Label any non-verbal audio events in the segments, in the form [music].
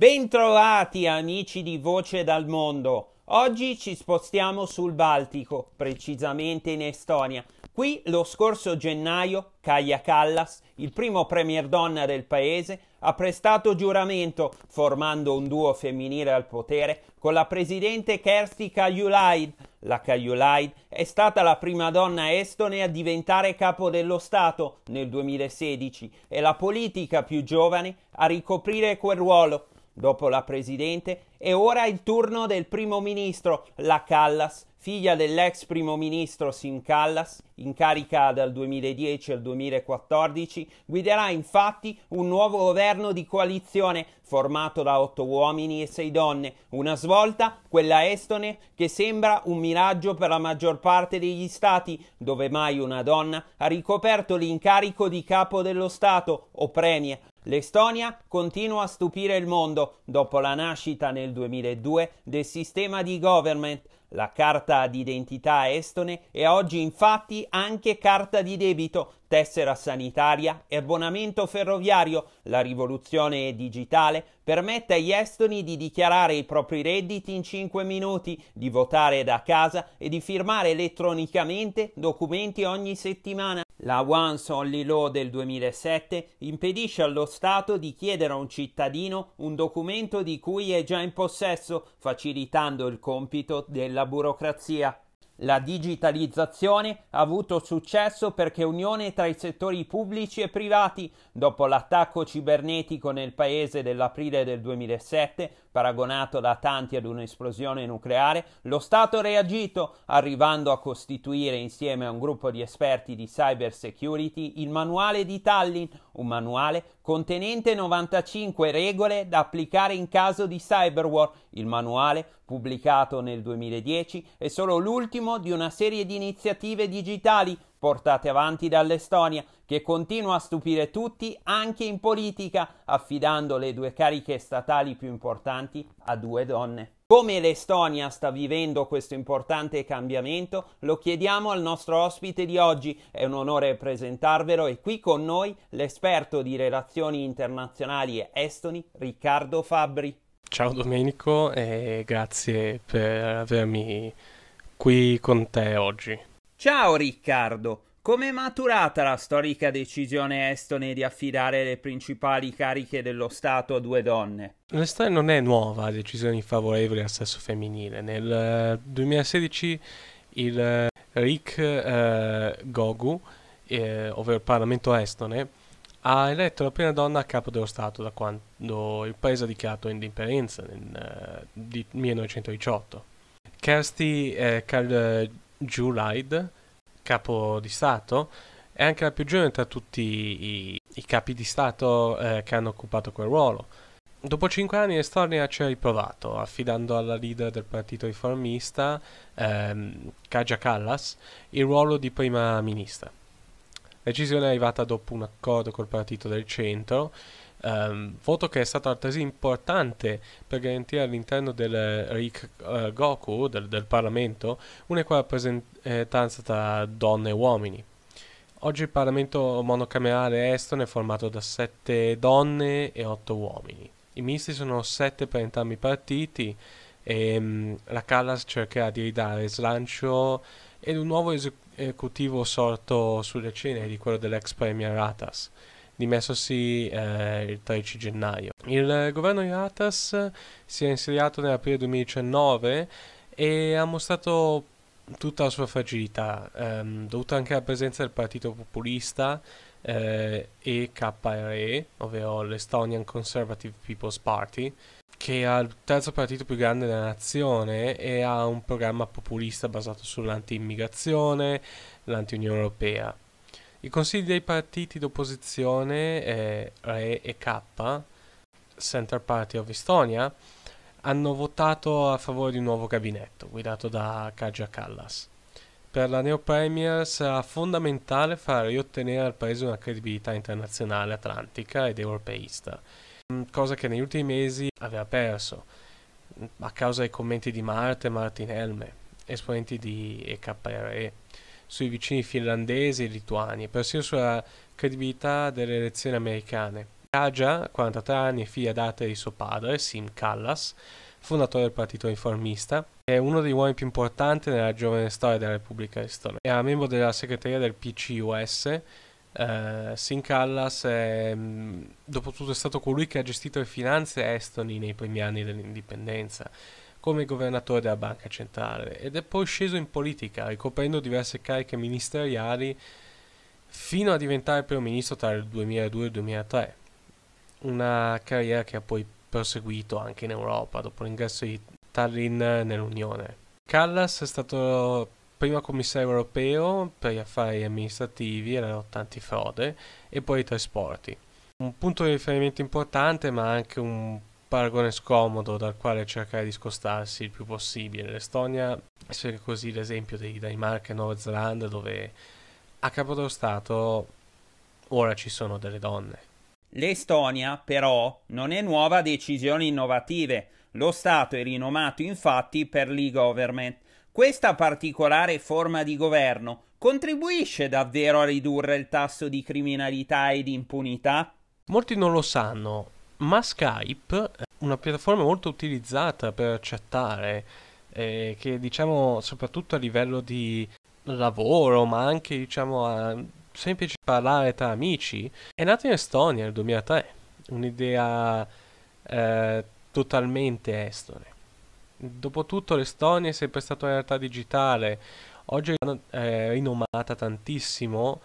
Bentrovati amici di Voce dal Mondo. Oggi ci spostiamo sul Baltico, precisamente in Estonia. Qui lo scorso gennaio Kaja Kallas, il primo premier donna del paese, ha prestato giuramento formando un duo femminile al potere con la presidente Kersti Kaljulaid. La Kaljulaid è stata la prima donna estone a diventare capo dello Stato nel 2016 e la politica più giovane a ricoprire quel ruolo Dopo la Presidente è ora il turno del Primo Ministro, la Callas, figlia dell'ex Primo Ministro Sim Callas, in carica dal 2010 al 2014, guiderà infatti un nuovo governo di coalizione formato da otto uomini e sei donne, una svolta, quella estone, che sembra un miraggio per la maggior parte degli stati, dove mai una donna ha ricoperto l'incarico di capo dello Stato o premier L'Estonia continua a stupire il mondo dopo la nascita nel 2002 del sistema di government. La carta d'identità estone è oggi infatti anche carta di debito, tessera sanitaria e abbonamento ferroviario. La rivoluzione digitale permette agli estoni di dichiarare i propri redditi in 5 minuti, di votare da casa e di firmare elettronicamente documenti ogni settimana. La Once Only Law del 2007 impedisce allo Stato di chiedere a un cittadino un documento di cui è già in possesso, facilitando il compito della burocrazia. La digitalizzazione ha avuto successo perché unione tra i settori pubblici e privati. Dopo l'attacco cibernetico nel paese dell'aprile del 2007, paragonato da tanti ad un'esplosione nucleare, lo Stato ha reagito, arrivando a costituire insieme a un gruppo di esperti di cyber security il manuale di Tallinn, un manuale contenente 95 regole da applicare in caso di cyberwar. Il manuale, pubblicato nel 2010, è solo l'ultimo di una serie di iniziative digitali portate avanti dall'Estonia, che continua a stupire tutti anche in politica, affidando le due cariche statali più importanti a due donne. Come l'Estonia sta vivendo questo importante cambiamento lo chiediamo al nostro ospite di oggi. È un onore presentarvelo e qui con noi l'esperto di relazioni internazionali estoni Riccardo Fabbri. Ciao Domenico e grazie per avermi qui con te oggi. Ciao Riccardo. Come è maturata la storica decisione estone di affidare le principali cariche dello Stato a due donne? La storia non è nuova a decisioni favorevoli al sesso femminile. Nel 2016 eh, il eh, RIC eh, Gogu, eh, ovvero il Parlamento estone, ha eletto la prima donna a capo dello Stato da quando il paese ha dichiarato indipendenza nel uh, 1918. Kersti eh, Kaljulaid capo di Stato, è anche la più giovane tra tutti i, i capi di Stato eh, che hanno occupato quel ruolo. Dopo cinque anni l'Estonia ci ha riprovato, affidando alla leader del partito riformista, ehm, Kaja Kallas, il ruolo di prima ministra. La decisione è arrivata dopo un accordo col partito del centro, Um, voto che è stato altresì importante per garantire all'interno del RIC uh, Goku, del, del, Parlamento, un'equa rappresentanza tra donne e uomini. Oggi il Parlamento monocamerale estone è formato da sette donne e otto uomini. I ministri sono sette per entrambi i partiti e um, la Callas cercherà di ridare slancio ed un nuovo esecutivo sorto sulle cene di quello dell'ex premier Ratas dimessosi eh, il 13 gennaio. Il governo di Ratas si è insediato nell'aprile 2019 e ha mostrato tutta la sua fragilità, ehm, dovuta anche alla presenza del partito populista eh, EKRE, ovvero l'Estonian Conservative People's Party, che è il terzo partito più grande della nazione e ha un programma populista basato sull'anti-immigrazione, l'anti-Unione Europea. I consigli dei partiti d'opposizione, eh, RE e K, Center Party of Estonia, hanno votato a favore di un nuovo gabinetto guidato da Kaja Kallas. Per la neo-premier sarà fondamentale far riottenere al paese una credibilità internazionale atlantica ed europeista, cosa che negli ultimi mesi aveva perso a causa dei commenti di Marte e Martin Helme, esponenti di EKRE sui vicini finlandesi e lituani, persino sulla credibilità delle elezioni americane. Kaja, 43 anni, figlia d'arte di suo padre, Sim Callas, fondatore del Partito Riformista, è uno degli uomini più importanti nella giovane storia della Repubblica Estonia. Era membro della segreteria del PCUS. Uh, Sim Callas è, dopo tutto è stato colui che ha gestito le finanze estoni nei primi anni dell'indipendenza come governatore della banca centrale ed è poi sceso in politica ricoprendo diverse cariche ministeriali fino a diventare primo ministro tra il 2002 e il 2003 una carriera che ha poi proseguito anche in Europa dopo l'ingresso di Tallinn nell'Unione. Callas è stato prima commissario europeo per gli affari amministrativi e la lotta antifrode e poi i trasporti. Un punto di riferimento importante ma anche un paragone scomodo dal quale cercare di scostarsi il più possibile. L'Estonia è così l'esempio di Danimarca e Nuova Zelanda dove a capo dello Stato ora ci sono delle donne. L'Estonia, però, non è nuova a decisioni innovative. Lo Stato è rinomato infatti per l'e-government. Questa particolare forma di governo contribuisce davvero a ridurre il tasso di criminalità e di impunità? Molti non lo sanno, ma Skype è una piattaforma molto utilizzata per chattare, eh, che diciamo soprattutto a livello di lavoro, ma anche diciamo a semplice parlare tra amici, è nato in Estonia nel 2003, un'idea eh, totalmente estone. Dopotutto l'Estonia è sempre stata una realtà digitale, oggi è rinomata tantissimo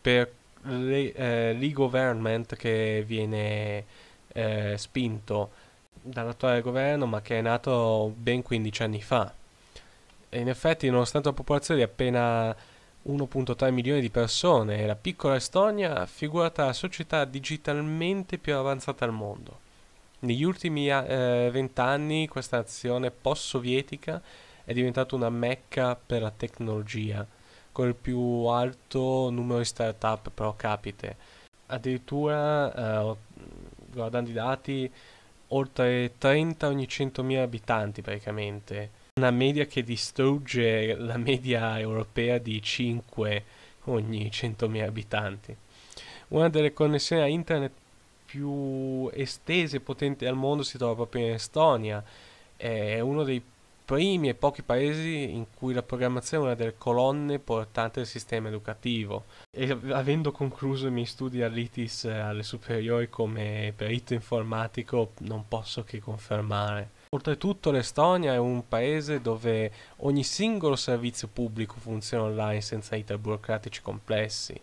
per l'e-government che viene eh, spinto dall'attuale governo ma che è nato ben 15 anni fa. E in effetti nonostante la popolazione di appena 1.3 milioni di persone la piccola Estonia figura tra la società digitalmente più avanzata al mondo. Negli ultimi eh, vent'anni questa nazione post-sovietica è diventata una mecca per la tecnologia, con il più alto numero di start-up pro capite. Addirittura, eh, guardando i dati, oltre 30 ogni 100.000 abitanti praticamente una media che distrugge la media europea di 5 ogni 100.000 abitanti. Una delle connessioni a internet più estese e potenti al mondo si trova proprio in Estonia. È uno dei primi e pochi paesi in cui la programmazione è una delle colonne portanti del sistema educativo. E avendo concluso i miei studi all'ITIS alle superiori come perito informatico, non posso che confermare. Oltretutto l'Estonia è un paese dove ogni singolo servizio pubblico funziona online senza iter burocratici complessi.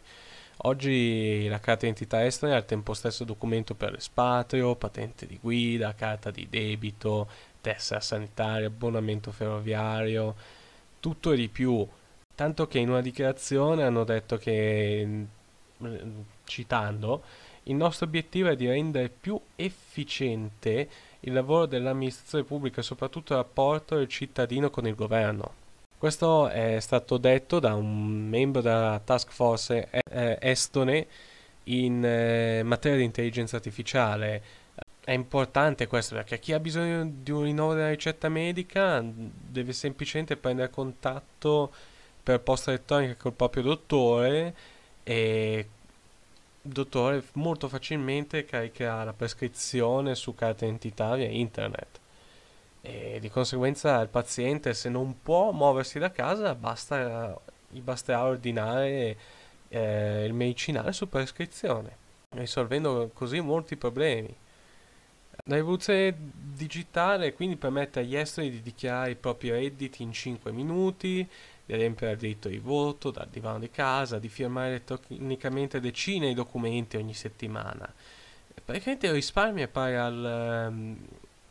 Oggi la carta d'identità estone è al tempo stesso documento per l'espatrio, patente di guida, carta di debito, tessera sanitaria, abbonamento ferroviario, tutto e di più. Tanto che in una dichiarazione hanno detto che, citando, il nostro obiettivo è di rendere più efficiente il lavoro dell'amministrazione pubblica e soprattutto il rapporto del cittadino con il governo. Questo è stato detto da un membro della task force eh, estone in eh, materia di intelligenza artificiale. È importante questo perché chi ha bisogno di un rinnovo della ricetta medica deve semplicemente prendere contatto per posta elettronica col proprio dottore e dottore molto facilmente caricherà la prescrizione su carta d'identità via internet. E di conseguenza il paziente se non può muoversi da casa basta, gli basterà ordinare eh, il medicinale su prescrizione risolvendo così molti problemi la rivoluzione digitale quindi permette agli esteri di dichiarare i propri redditi in 5 minuti di adempiere al diritto di voto, dal divano di casa, di firmare elettronicamente decine di documenti ogni settimana. Praticamente il risparmio è pari al, um,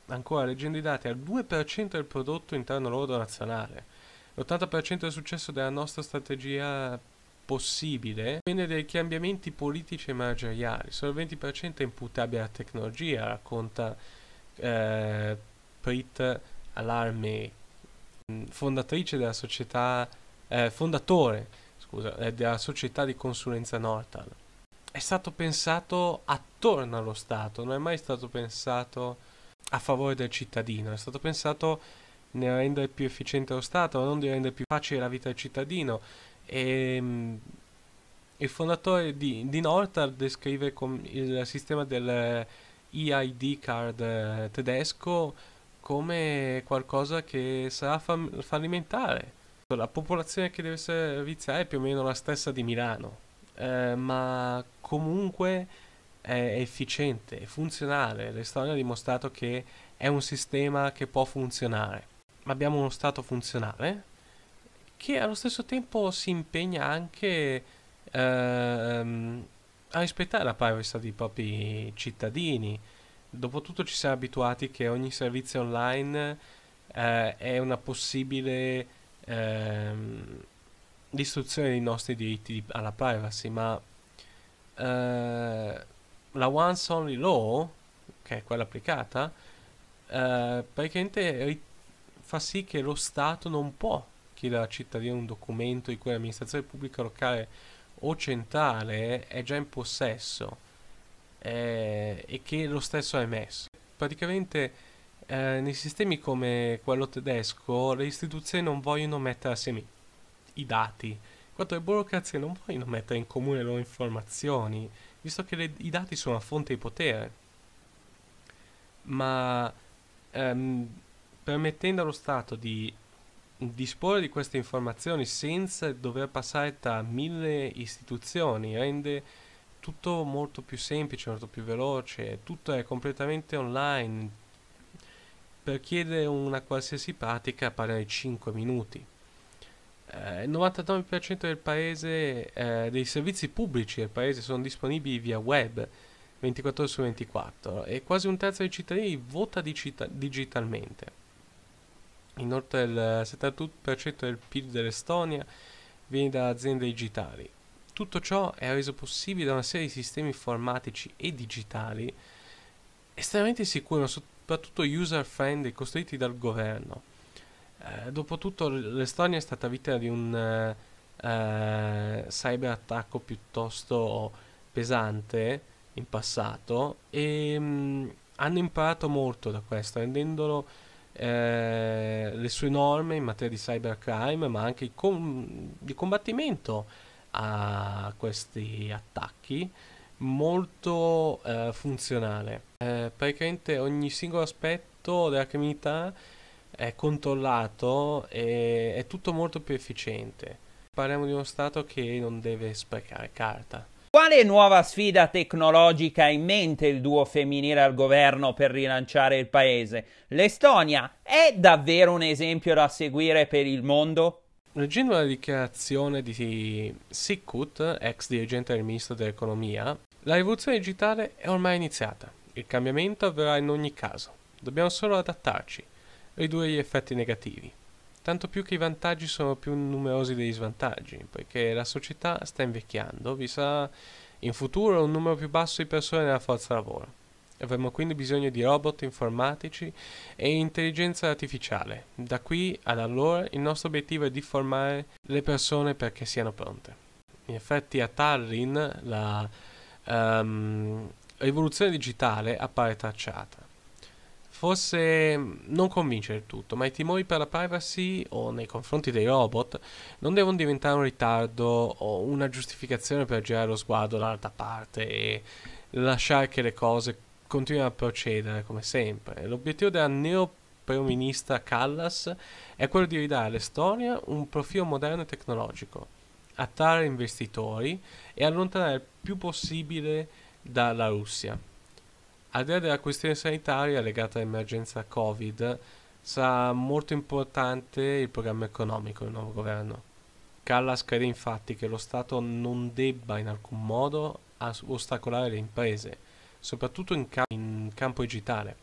ancora leggendo i dati, al 2% del prodotto interno lordo nazionale. L'80% del successo della nostra strategia possibile dipende dai cambiamenti politici e manageriali. Solo il 20% è imputabile alla tecnologia, racconta eh, Prit Allarme fondatrice della società, eh, fondatore scusa, eh, della società di consulenza Nortal. È stato pensato attorno allo Stato, non è mai stato pensato a favore del cittadino, è stato pensato nel rendere più efficiente lo Stato, non di rendere più facile la vita del cittadino. E, Il fondatore di, di Nortal descrive il sistema del EID card eh, tedesco come qualcosa che sarà fam- fallimentare. La popolazione che deve serviziare è più o meno la stessa di Milano, eh, ma comunque è efficiente, è funzionale. L'Estonia ha dimostrato che è un sistema che può funzionare. Abbiamo uno Stato funzionale che allo stesso tempo si impegna anche ehm, a rispettare la privacy dei propri cittadini. Dopotutto ci siamo abituati che ogni servizio online eh, è una possibile ehm, distruzione dei nostri diritti alla privacy, ma eh, la once only law, che è quella applicata, eh, praticamente fa sì che lo Stato non può chiedere al cittadino un documento di cui l'amministrazione pubblica locale o centrale è già in possesso eh, e che lo stesso ha emesso. Praticamente eh, nei sistemi come quello tedesco le istituzioni non vogliono mettere assieme i dati, quanto le burocrazie non vogliono mettere in comune le loro informazioni, visto che le, i dati sono una fonte di potere. Ma ehm, permettendo allo Stato di disporre di queste informazioni senza dover passare tra mille istituzioni rende tutto molto più semplice, molto più veloce, tutto è completamente online. Per chiedere una qualsiasi pratica parla di 5 minuti. Eh, il 99% del paese, eh, dei servizi pubblici del paese sono disponibili via web 24 ore su 24 e quasi un terzo dei cittadini vota digita- digitalmente. Inoltre il 72% del PIL dell'Estonia viene da aziende digitali. Tutto ciò è reso possibile da una serie di sistemi informatici e digitali estremamente sicuri, ma soprattutto user-friendly, costruiti dal governo. Eh, dopotutto l'Estonia è stata vittima di un eh, cyber piuttosto pesante in passato e mh, mm, hanno imparato molto da questo, rendendolo eh, le sue norme in materia di cybercrime, ma anche di, com- di combattimento a questi attacchi molto eh, funzionale. Eh, praticamente ogni singolo aspetto della criminalità è controllato e è tutto molto più efficiente. Parliamo di uno Stato che non deve sprecare carta. Quale nuova sfida tecnologica ha in mente il duo femminile al governo per rilanciare il paese? L'Estonia è davvero un esempio da seguire per il mondo? Leggendo la dichiarazione di Sikkut, ex dirigente del Ministro dell'Economia, la rivoluzione digitale è ormai iniziata. Il cambiamento avverrà in ogni caso. Dobbiamo solo adattarci, ridurre gli effetti negativi. Tanto più che i vantaggi sono più numerosi degli svantaggi, poiché la società sta invecchiando, vi sarà in futuro un numero più basso di persone nella forza lavoro. Avremo quindi bisogno di robot informatici e intelligenza artificiale. Da qui ad allora il nostro obiettivo è di formare le persone perché siano pronte. In effetti a Tallinn la um, rivoluzione digitale appare tracciata forse mm, non convince del tutto, ma i timori per la privacy o nei confronti dei robot non devono diventare un ritardo o una giustificazione per girare lo sguardo dall'altra parte e lasciare che le cose continuino a procedere come sempre. L'obiettivo della neo ministra Callas è quello di ridare all'Estonia un profilo moderno e tecnologico, attrarre investitori e allontanare il più possibile dalla Russia. Al di là della questione sanitaria legata all'emergenza Covid, sarà molto importante il programma economico del nuovo governo. Callas crede infatti che lo Stato non debba in alcun modo ostacolare le imprese, soprattutto in, ca- in campo digitale,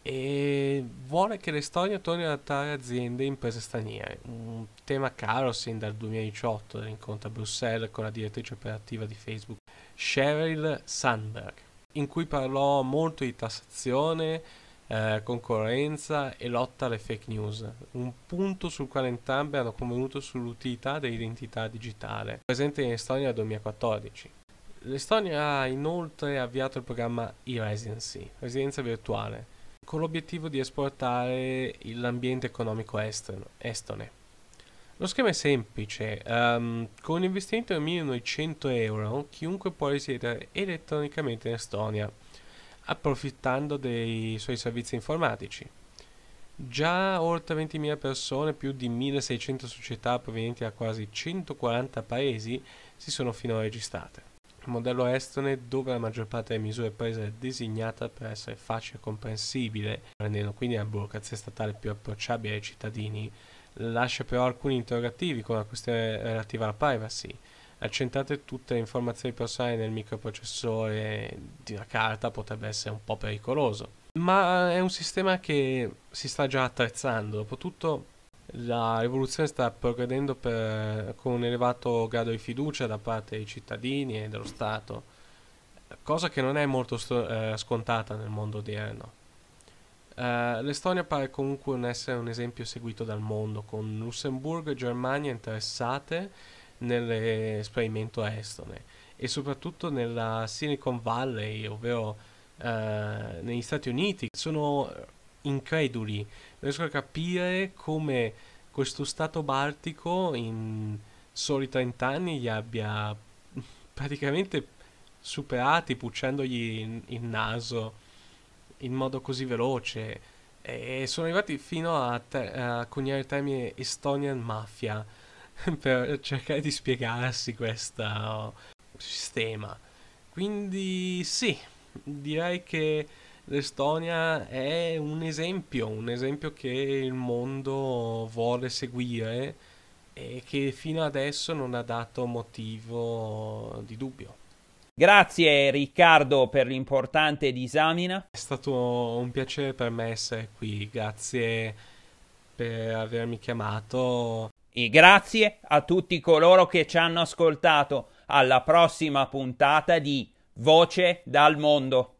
e vuole che l'Estonia torni ad attrarre aziende e imprese straniere, un tema caro sin dal 2018 dell'incontro a Bruxelles con la direttrice operativa di Facebook, Sheryl Sandberg in cui parlò molto di tassazione, eh, concorrenza e lotta alle fake news, un punto sul quale entrambe hanno convenuto sull'utilità dell'identità digitale, presente in Estonia nel 2014. L'Estonia ha inoltre avviato il programma e-residency, residenza virtuale, con l'obiettivo di esportare l'ambiente economico estone. Lo schema è semplice, um, con un investimento di 1900 euro chiunque può risiedere elettronicamente in Estonia, approfittando dei suoi servizi informatici. Già oltre 20.000 persone, più di 1.600 società provenienti da quasi 140 paesi si sono finora registrate. Il modello estone, dove la maggior parte delle misure prese è designata per essere facile e comprensibile, rendendo quindi la burocrazia statale più approcciabile ai cittadini, lascia però alcuni interrogativi con la questione relativa alla privacy. Accentrate tutte le informazioni personali nel microprocessore di una carta potrebbe essere un po' pericoloso. Ma è un sistema che si sta già attrezzando. Dopotutto la rivoluzione sta progredendo per, con un elevato grado di fiducia da parte dei cittadini e dello Stato, cosa che non è molto sto, eh, scontata nel mondo odierno. Uh, L'Estonia pare comunque un essere un esempio seguito dal mondo, con Lussemburgo e Germania interessate nell'esperimento estone e soprattutto nella Silicon Valley, ovvero uh, negli Stati Uniti, sono increduli, riesco a capire come questo Stato baltico in soli 30 anni gli abbia [laughs] praticamente superati, pucciandogli il naso in modo così veloce e sono arrivati fino a, te- a coniare il termine Estonian Mafia [laughs] per cercare di spiegarsi questo sistema. Quindi sì, direi che l'Estonia è un esempio, un esempio che il mondo vuole seguire e che fino adesso non ha dato motivo di dubbio. Grazie Riccardo per l'importante disamina. È stato un piacere per me essere qui, grazie per avermi chiamato. E grazie a tutti coloro che ci hanno ascoltato. Alla prossima puntata di Voce dal Mondo.